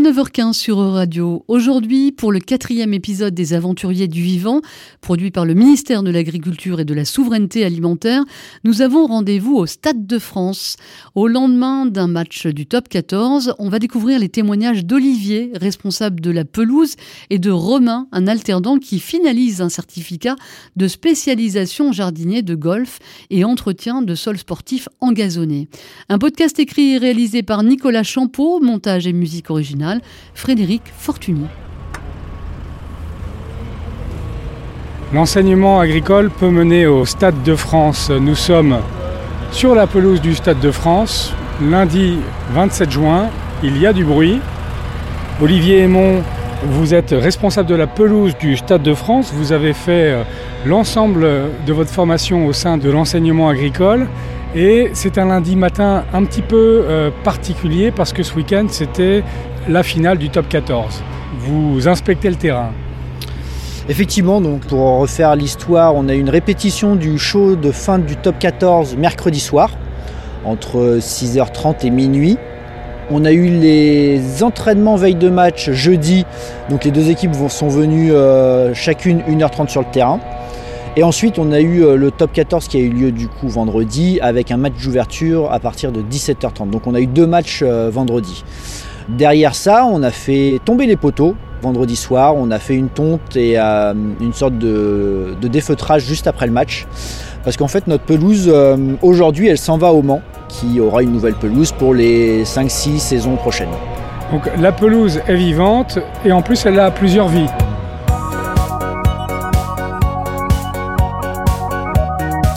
est 9h15 sur Radio. Aujourd'hui, pour le quatrième épisode des Aventuriers du Vivant, produit par le ministère de l'Agriculture et de la Souveraineté Alimentaire, nous avons rendez-vous au Stade de France. Au lendemain d'un match du Top 14, on va découvrir les témoignages d'Olivier, responsable de la pelouse, et de Romain, un alternant qui finalise un certificat de spécialisation jardinier de golf et entretien de sol sportif engazonné. Un podcast écrit et réalisé par Nicolas Champeau, montage et musique originale, Frédéric Fortuny. L'enseignement agricole peut mener au Stade de France. Nous sommes sur la pelouse du Stade de France, lundi 27 juin. Il y a du bruit. Olivier Aymon, vous êtes responsable de la pelouse du Stade de France. Vous avez fait euh, l'ensemble de votre formation au sein de l'enseignement agricole. Et c'est un lundi matin un petit peu euh, particulier parce que ce week-end, c'était la finale du top 14. Vous inspectez le terrain. Effectivement, donc pour refaire l'histoire, on a une répétition du show de fin du top 14 mercredi soir, entre 6h30 et minuit. On a eu les entraînements veille de match jeudi, donc les deux équipes sont venues euh, chacune 1h30 sur le terrain. Et ensuite, on a eu euh, le top 14 qui a eu lieu du coup vendredi avec un match d'ouverture à partir de 17h30. Donc on a eu deux matchs euh, vendredi. Derrière ça, on a fait tomber les poteaux vendredi soir. On a fait une tonte et euh, une sorte de, défeutrage juste après le match. Parce qu'en fait, notre pelouse, aujourd'hui, elle s'en va au Mans, qui aura une nouvelle pelouse pour les 5-6 saisons prochaines. Donc la pelouse est vivante et en plus, elle a plusieurs vies.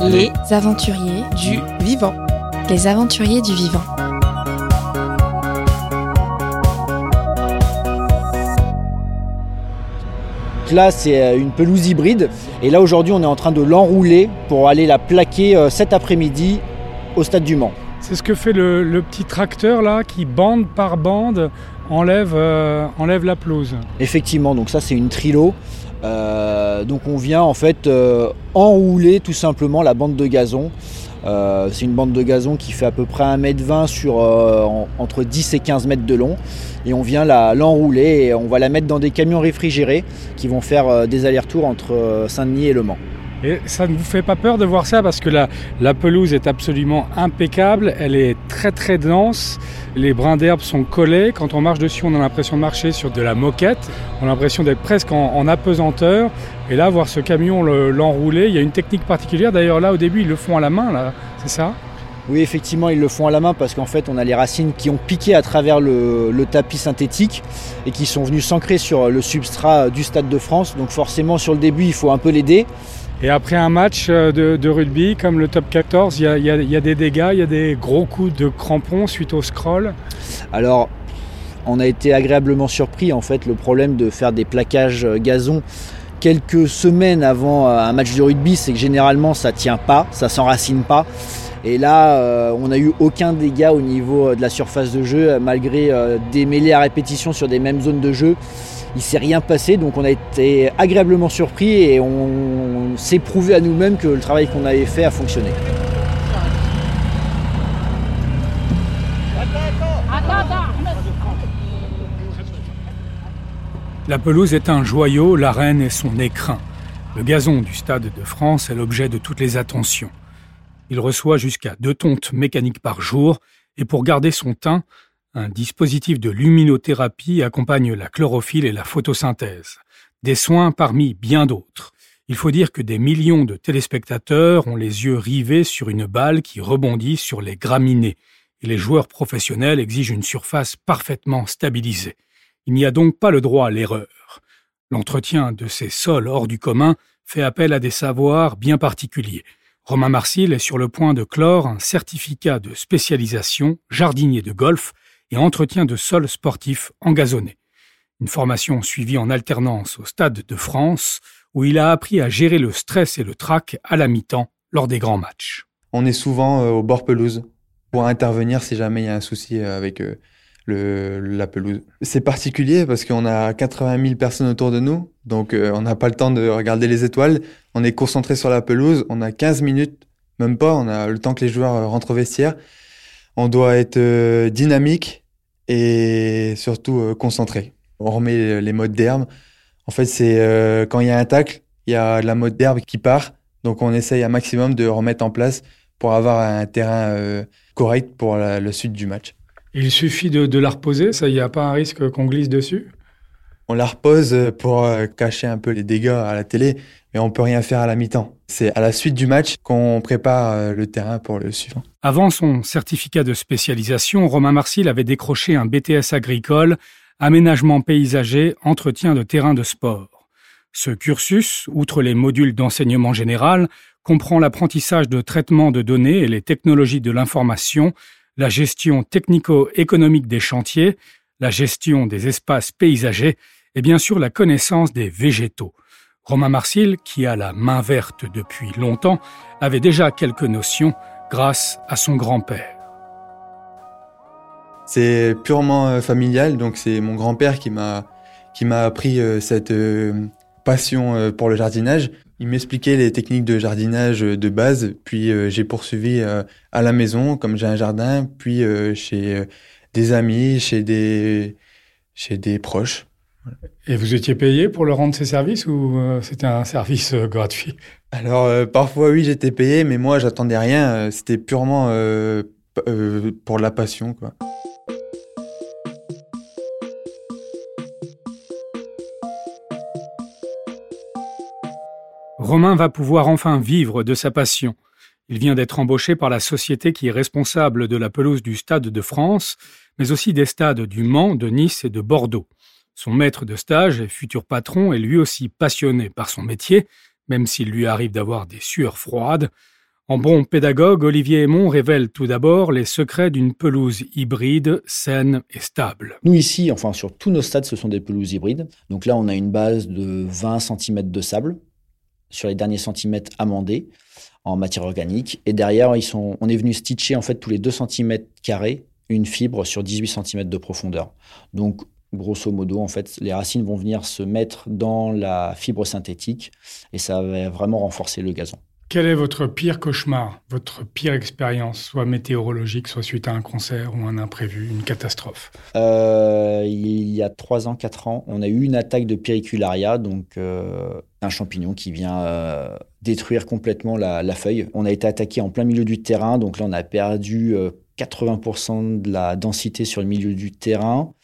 Les aventuriers du vivant. Les aventuriers du vivant. Là, c'est euh, une pelouse hybride. Et là, aujourd'hui, on est en train de l'enrouler pour aller la plaquer euh, cet après-midi au stade du Mans. C'est ce que fait le, petit tracteur là qui, bande par bande, enlève, euh, enlève la pelouse. Effectivement, donc ça, c'est une trilo. Euh, donc on vient en fait euh, enrouler tout simplement la bande de gazon. Euh, c'est une bande de gazon qui fait à peu près 1m20 sur entre 10 et 15 mètres de long. Et on vient l'enrouler et on va la mettre dans des camions réfrigérés qui vont faire des allers-retours entre Saint-Denis et Le Mans. Et ça ne vous fait pas peur de voir ça parce que la, pelouse est absolument impeccable, elle est très très dense, les brins d'herbe sont collés, quand on marche dessus on a l'impression de marcher sur de la moquette, on a l'impression d'être presque en, apesanteur, et là voir ce camion l'enrouler, il y a une technique particulière, d'ailleurs là au début ils le font à la main, c'est ça? Oui, effectivement, ils le font à la main parce qu'en fait, on a les racines qui ont piqué à travers le, le tapis synthétique et qui sont venues s'ancrer sur le substrat du Stade de France. Donc forcément, sur le début, il faut un peu l'aider. Et après un match euh, de, rugby comme le top 14, il y, a, des dégâts, il y a des gros coups de crampons suite au scroll. Alors, on a été agréablement surpris en fait. Le problème de faire des plaquages euh, gazon quelques semaines avant euh, un match de rugby, c'est que généralement ça tient pas, ça s'enracine pas. Et là, on n'a eu aucun dégât au niveau de la surface de jeu, malgré des mêlées à répétition sur des mêmes zones de jeu il s'est rien passé, donc on a été agréablement surpris et on s'est prouvé à nous-mêmes que le travail qu'on avait fait a fonctionné. La pelouse est un joyau, l'arène est son écrin. Le gazon du Stade de France est l'objet de toutes les attentions. Il reçoit jusqu'à deux tontes mécaniques par jour, et pour garder son teint, un dispositif de luminothérapie accompagne la chlorophylle et la photosynthèse, des soins parmi bien d'autres. Il faut dire que des millions de téléspectateurs ont les yeux rivés sur une balle qui rebondit sur les graminées, et les joueurs professionnels exigent une surface parfaitement stabilisée. Il n'y a donc pas le droit à l'erreur. L'entretien de ces sols hors du commun fait appel à des savoirs bien particuliers. Romain Marcil est sur le point de clore un certificat de spécialisation jardinier de golf et entretien de sols sportifs engazonnés. Une formation suivie en alternance au Stade de France, où il a appris à gérer le stress et le trac à la mi-temps lors des grands matchs. On est souvent euh, au bord pelouse pour intervenir si jamais il y a un souci euh, avec euh, le, la pelouse. C'est particulier parce qu'on a 80 000 personnes autour de nous, donc on n'a pas le temps de regarder les étoiles. On est concentré sur la pelouse, on a 15 minutes, même pas, on a le temps que les joueurs rentrent au vestiaire. On doit être dynamique, et surtout concentré. On remet les modes d'herbe. En fait, c'est quand il y a un tacle, il y a la mode d'herbe qui part. Donc on essaye un maximum de remettre en place pour avoir un terrain correct pour la, le suite du match. Il suffit de, de la reposer, ça, il n'y a pas un risque qu'on glisse dessus? On la repose pour cacher un peu les dégâts à la télé, mais on peut rien faire à la mi-temps. C'est à la suite du match qu'on prépare euh, le terrain pour le suivant. Avant son certificat de spécialisation, Romain Marcil avait décroché un BTS agricole, aménagement paysager, entretien de terrain de sport. Ce cursus, outre les modules d'enseignement général, comprend l'apprentissage de traitement de données et les technologies de l'information, la gestion technico-économique des chantiers, la gestion des espaces paysagers et bien sûr la connaissance des végétaux. Romain Marcil, qui a la main verte depuis longtemps, avait déjà quelques notions grâce à son grand-père. C'est purement euh, familial, donc c'est mon grand-père qui m'a qui m'a appris euh, cette euh, passion pour le jardinage. Il m'expliquait les techniques de jardinage de base, puis j'ai poursuivi à la maison, comme j'ai un jardin, puis chez des amis, chez des chez des proches. Et vous étiez payé pour le rendre ces services ou c'était un service gratuit? Alors parfois oui j'étais payé mais moi j'attendais rien, c'était purement pour la passion quoi. Romain va pouvoir enfin vivre de sa passion. Il vient d'être embauché par la société qui est responsable de la pelouse du Stade de France, mais aussi des stades du Mans, de Nice et de Bordeaux. Son maître de stage et futur patron est lui aussi passionné par son métier, même s'il lui arrive d'avoir des sueurs froides. En bon pédagogue, Olivier Aymon révèle tout d'abord les secrets d'une pelouse hybride, saine et stable. Nous ici, enfin sur tous nos stades, ce sont des pelouses hybrides. Donc là, on a une base de 20 cm de sable sur les derniers centimètres amendés en matière organique. Et derrière, on est venu stitcher en fait tous les 2 cm carrés une fibre sur 18 cm de profondeur. Donc grosso modo, en fait, les racines vont venir se mettre dans la fibre synthétique et ça va vraiment renforcer le gazon. Quel est votre pire cauchemar, votre pire expérience, soit météorologique, soit suite à un concert ou un imprévu, une catastrophe? Euh, Il y a 3 ans, 4 ans, on a eu une attaque de péricularia, donc euh, un champignon qui vient euh, détruire complètement la, la, feuille. On a été attaqué en plein milieu du terrain, donc là on a perdu 80% de la densité sur le milieu du terrain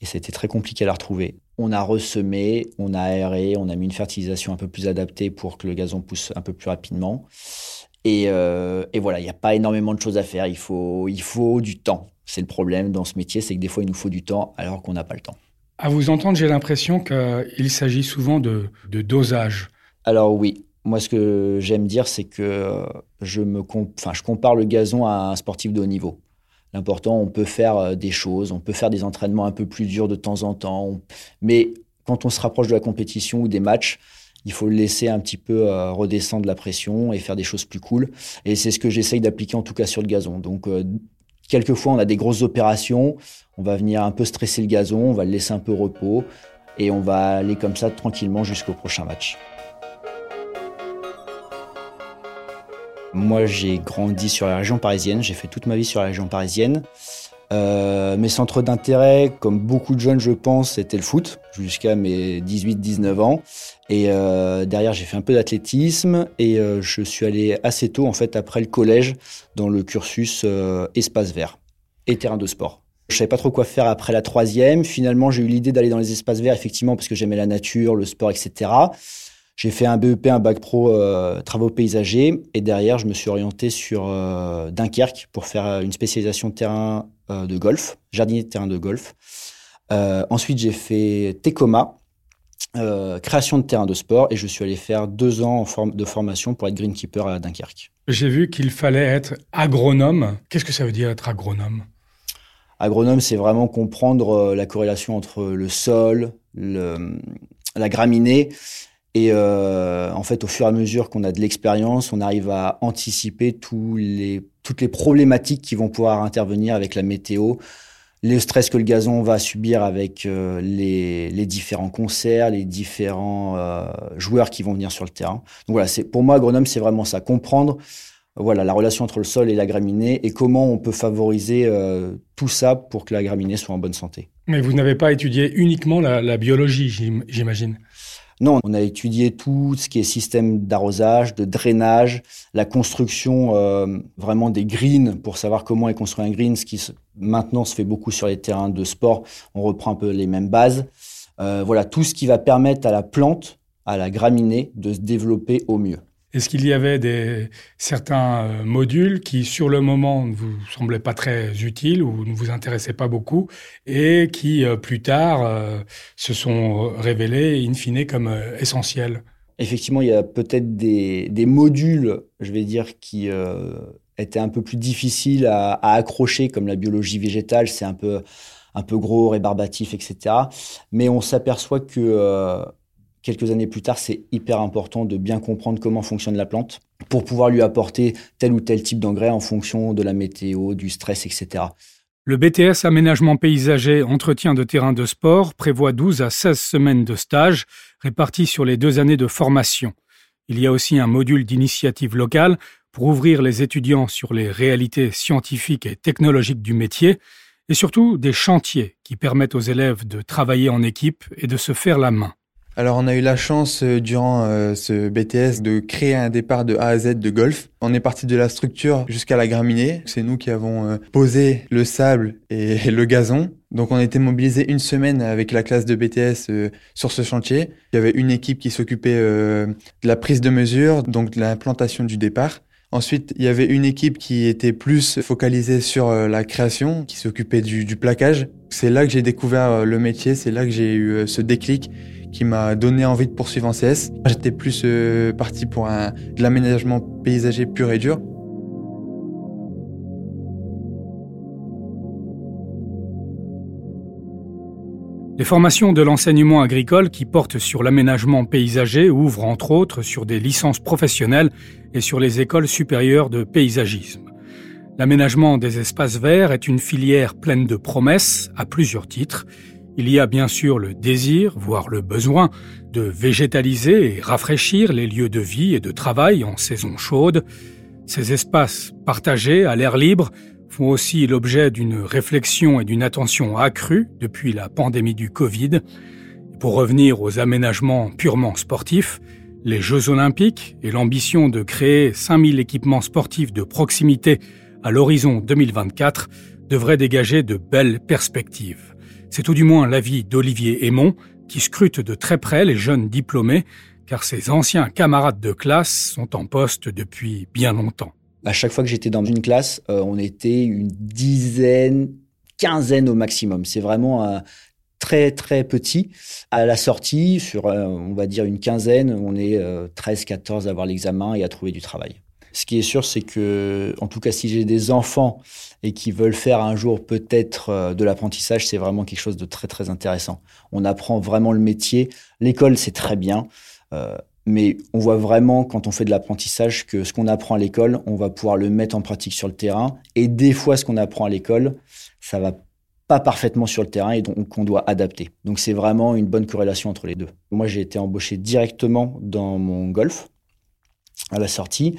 et c'était très compliqué à la retrouver. On a ressemé, on a aéré, on a mis une fertilisation un peu plus adaptée pour que le gazon pousse un peu plus rapidement. Et, euh, voilà, il n'y a pas énormément de choses à faire. Il faut, il faut du temps. C'est le problème dans ce métier, c'est que des fois, il nous faut du temps alors qu'on n'a pas le temps. À vous entendre, j'ai l'impression qu'il s'agit souvent de, de, dosage. Alors oui, moi, ce que j'aime dire, c'est que je, me enfin, je compare le gazon à un sportif de haut niveau. L'important, on peut faire euh, des choses, on peut faire des entraînements un peu plus durs de temps en temps, mais quand on se rapproche de la compétition ou des matchs, il faut laisser un petit peu euh, redescendre la pression et faire des choses plus cool. Et c'est ce que j'essaye d'appliquer en tout cas sur le gazon. Donc, euh, quelquefois, on a des grosses opérations, on va venir un peu stresser le gazon, on va le laisser un peu repos et on va aller comme ça tranquillement jusqu'au prochain match. Moi, j'ai grandi sur la région parisienne. J'ai fait toute ma vie sur la région parisienne. Euh, mes centres d'intérêt, comme beaucoup de jeunes, je pense, c'était le foot, jusqu'à mes 18-19 ans. Et euh, derrière, j'ai fait un peu d'athlétisme et euh, je suis allé assez tôt, en fait, après le collège, dans le cursus espace vert et terrain de sport. Je savais pas trop quoi faire après la troisième. Finalement, j'ai eu l'idée d'aller dans les espaces verts, effectivement, parce que j'aimais la nature, le sport, etc. J'ai fait un BEP, un bac pro euh, travaux paysagers et derrière je me suis orienté sur euh, Dunkerque pour faire euh, une spécialisation de terrain de golf, jardinier de terrain de golf. ensuite j'ai fait Tecoma, création de terrain de sport et je suis allé faire deux ans en de formation pour être greenkeeper à Dunkerque. J'ai vu qu'il fallait être agronome. Qu'est-ce que ça veut dire être agronome? Agronome, c'est vraiment comprendre la corrélation entre le sol, le, la graminée et euh, en fait, au fur et à mesure qu'on a de l'expérience, on arrive à anticiper toutes les problématiques qui vont pouvoir intervenir avec la météo, le stress que le gazon va subir avec euh, les, différents concerts, les différents euh, joueurs qui vont venir sur le terrain. Donc voilà, pour moi agronome, c'est vraiment ça, comprendre voilà, la relation entre le sol et la graminée et comment on peut favoriser tout ça pour que la graminée soit en bonne santé. Mais vous n'avez pas étudié uniquement la, biologie, j'imagine? Non, on a étudié tout ce qui est système d'arrosage, de drainage, la construction euh, vraiment des greens pour savoir comment est construit un green, ce qui maintenant se fait beaucoup sur les terrains de sport. On reprend un peu les mêmes bases. Euh, voilà, tout ce qui va permettre à la plante, à la graminée, de se développer au mieux. Est-ce qu'il y avait des, certains euh, modules qui, sur le moment, ne vous semblaient pas très utiles ou ne vous intéressaient pas beaucoup et qui, euh, plus tard, euh, se sont révélés, in fine, comme essentiels? Effectivement, il y a peut-être des, modules, je vais dire, qui étaient un peu plus difficiles à, à accrocher, comme la biologie végétale, c'est un peu, un peu gros, rébarbatif, etc. Mais on s'aperçoit que quelques années plus tard, c'est hyper important de bien comprendre comment fonctionne la plante pour pouvoir lui apporter tel ou tel type d'engrais en fonction de la météo, du stress, etc. Le BTS Aménagement paysager Entretien de terrain de sport prévoit 12 à 16 semaines de stage répartis sur les deux années de formation. Il y a aussi un module d'initiative locale pour ouvrir les étudiants sur les réalités scientifiques et technologiques du métier et surtout des chantiers qui permettent aux élèves de travailler en équipe et de se faire la main. Alors on a eu la chance euh, durant euh, ce BTS de créer un départ de A à Z de golf. On est parti de la structure jusqu'à la graminée. C'est nous qui avons euh, posé le sable et le gazon. Donc on a été mobilisé une semaine avec la classe de BTS sur ce chantier. Il y avait une équipe qui s'occupait de la prise de mesure, donc de l'implantation du départ. Ensuite, il y avait une équipe qui était plus focalisée sur la création, qui s'occupait du, du plaquage. C'est là que j'ai découvert le métier, c'est là que j'ai eu ce déclic qui m'a donné envie de poursuivre en CS. J'étais plus euh, parti pour de l'aménagement paysager pur et dur. Les formations de l'enseignement agricole qui portent sur l'aménagement paysager ouvrent entre autres sur des licences professionnelles et sur les écoles supérieures de paysagisme. L'aménagement des espaces verts est une filière pleine de promesses à plusieurs titres il y a bien sûr le désir, voire le besoin, de végétaliser et rafraîchir les lieux de vie et de travail en saison chaude. Ces espaces partagés à l'air libre font aussi l'objet d'une réflexion et d'une attention accrue depuis la pandémie du Covid. Pour revenir aux aménagements purement sportifs, les Jeux olympiques et l'ambition de créer 5000 équipements sportifs de proximité à l'horizon 2024 devraient dégager de belles perspectives. C'est tout du moins l'avis d'Olivier Aymon, qui scrute de très près les jeunes diplômés, car ses anciens camarades de classe sont en poste depuis bien longtemps. À chaque fois que j'étais dans une classe, euh, on était une dizaine, quinzaine au maximum. C'est vraiment très très petit. À la sortie, sur euh, on va dire une quinzaine, on est 13-14 euh, à avoir l'examen et à trouver du travail. Ce qui est sûr, c'est que, en tout cas, si j'ai des enfants et qui veulent faire un jour peut-être euh, de l'apprentissage, c'est vraiment quelque chose de très très intéressant. On apprend vraiment le métier. L'école, c'est très bien. Euh, mais on voit vraiment quand on fait de l'apprentissage que ce qu'on apprend à l'école, on va pouvoir le mettre en pratique sur le terrain. Et des fois, ce qu'on apprend à l'école, ça va pas parfaitement sur le terrain et donc on doit adapter. Donc c'est vraiment une bonne corrélation entre les deux. Moi, j'ai été embauché directement dans mon golf à la sortie.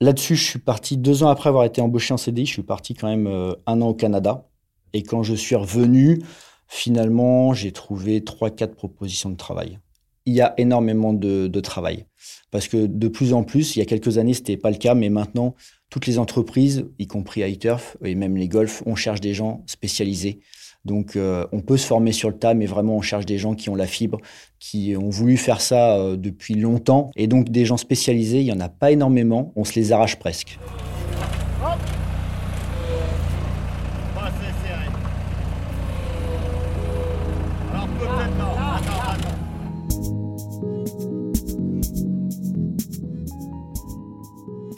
Là-dessus, je suis parti deux ans après avoir été embauché en CDI. Je suis parti quand même euh, un an au Canada. Et quand je suis revenu, finalement, j'ai trouvé trois, quatre propositions de travail. Il y a énormément de, travail. Parce que de plus en plus, il y a quelques années, ce n'était pas le cas, mais maintenant, toutes les entreprises, y compris iTurf et même les golfs, on cherche des gens spécialisés donc euh, on peut se former sur le tas, mais vraiment on cherche des gens qui ont la fibre, qui ont voulu faire ça euh, depuis longtemps. Et donc des gens spécialisés, il n'y en a pas énormément, on se les arrache presque.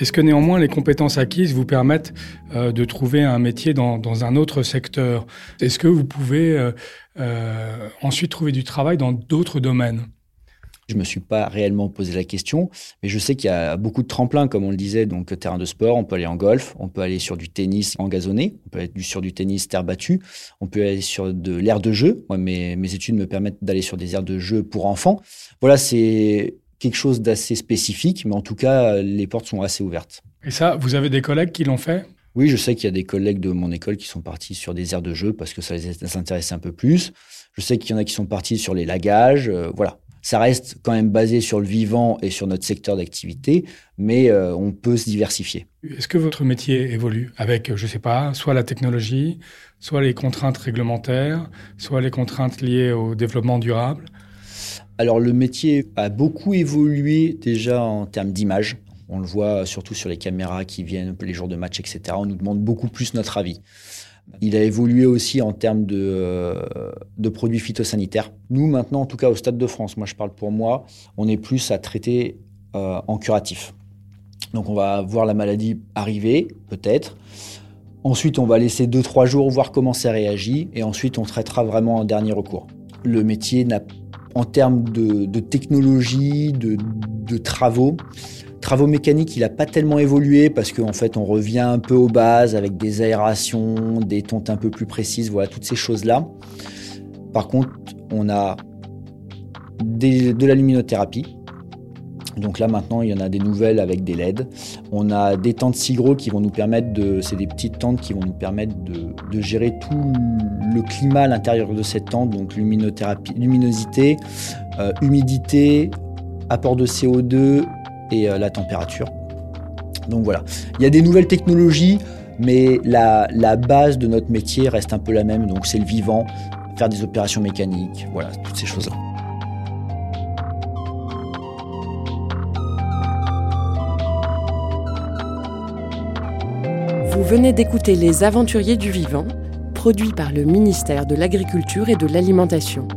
Est-ce que néanmoins les compétences acquises vous permettent euh, de trouver un métier dans, un autre secteur? Est-ce que vous pouvez euh, euh, ensuite trouver du travail dans d'autres domaines? Je me suis pas réellement posé la question, mais je sais qu'il y a beaucoup de tremplins, comme on le disait, donc terrain de sport. On peut aller en golf, on peut aller sur du tennis en gazonné, on peut aller sur du tennis terre battue, on peut aller sur de l'air de jeu. Mes, mes études me permettent d'aller sur des aires de jeu pour enfants. Voilà, c'est quelque chose d'assez spécifique, mais en tout cas, les portes sont assez ouvertes. Et ça, vous avez des collègues qui l'ont fait? Oui, je sais qu'il y a des collègues de mon école qui sont partis sur des aires de jeu parce que ça les intéressait un peu plus. Je sais qu'il y en a qui sont partis sur les lagages. Euh, voilà. Ça reste quand même basé sur le vivant et sur notre secteur d'activité, mais euh, on peut se diversifier. Est-ce que votre métier évolue avec, je ne sais pas, soit la technologie, soit les contraintes réglementaires, soit les contraintes liées au développement durable? Alors le métier a beaucoup évolué déjà en termes d'image. On le voit surtout sur les caméras qui viennent les jours de match, etc. On nous demande beaucoup plus notre avis. Il a évolué aussi en termes de, euh, de, produits phytosanitaires. Nous, maintenant, en tout cas au Stade de France, moi je parle pour moi, on est plus à traiter euh, en curatif. Donc on va voir la maladie arriver, peut-être. Ensuite, on va laisser 2-3 jours voir comment ça réagit. Et ensuite, on traitera vraiment en dernier recours. Le métier n'a en termes de, technologie, de, travaux. Travaux mécaniques, il n'a pas tellement évolué parce qu'en fait, on revient un peu aux bases avec des aérations, des tontes un peu plus précises, voilà, toutes ces choses-là. Par contre, on a de la luminothérapie, donc là maintenant, il y en a des nouvelles avec des LED. On a des tentes Sigro qui vont nous permettre de, c'est des petites tentes qui vont nous permettre de, gérer tout le climat à l'intérieur de cette tente, donc luminosité, euh, humidité, apport de CO2 et euh, la température. Donc voilà, il y a des nouvelles technologies, mais la, la base de notre métier reste un peu la même. Donc c'est le vivant, faire des opérations mécaniques, voilà, toutes ces choses-là. Vous venez d'écouter Les Aventuriers du Vivant, produit par le ministère de l'Agriculture et de l'Alimentation.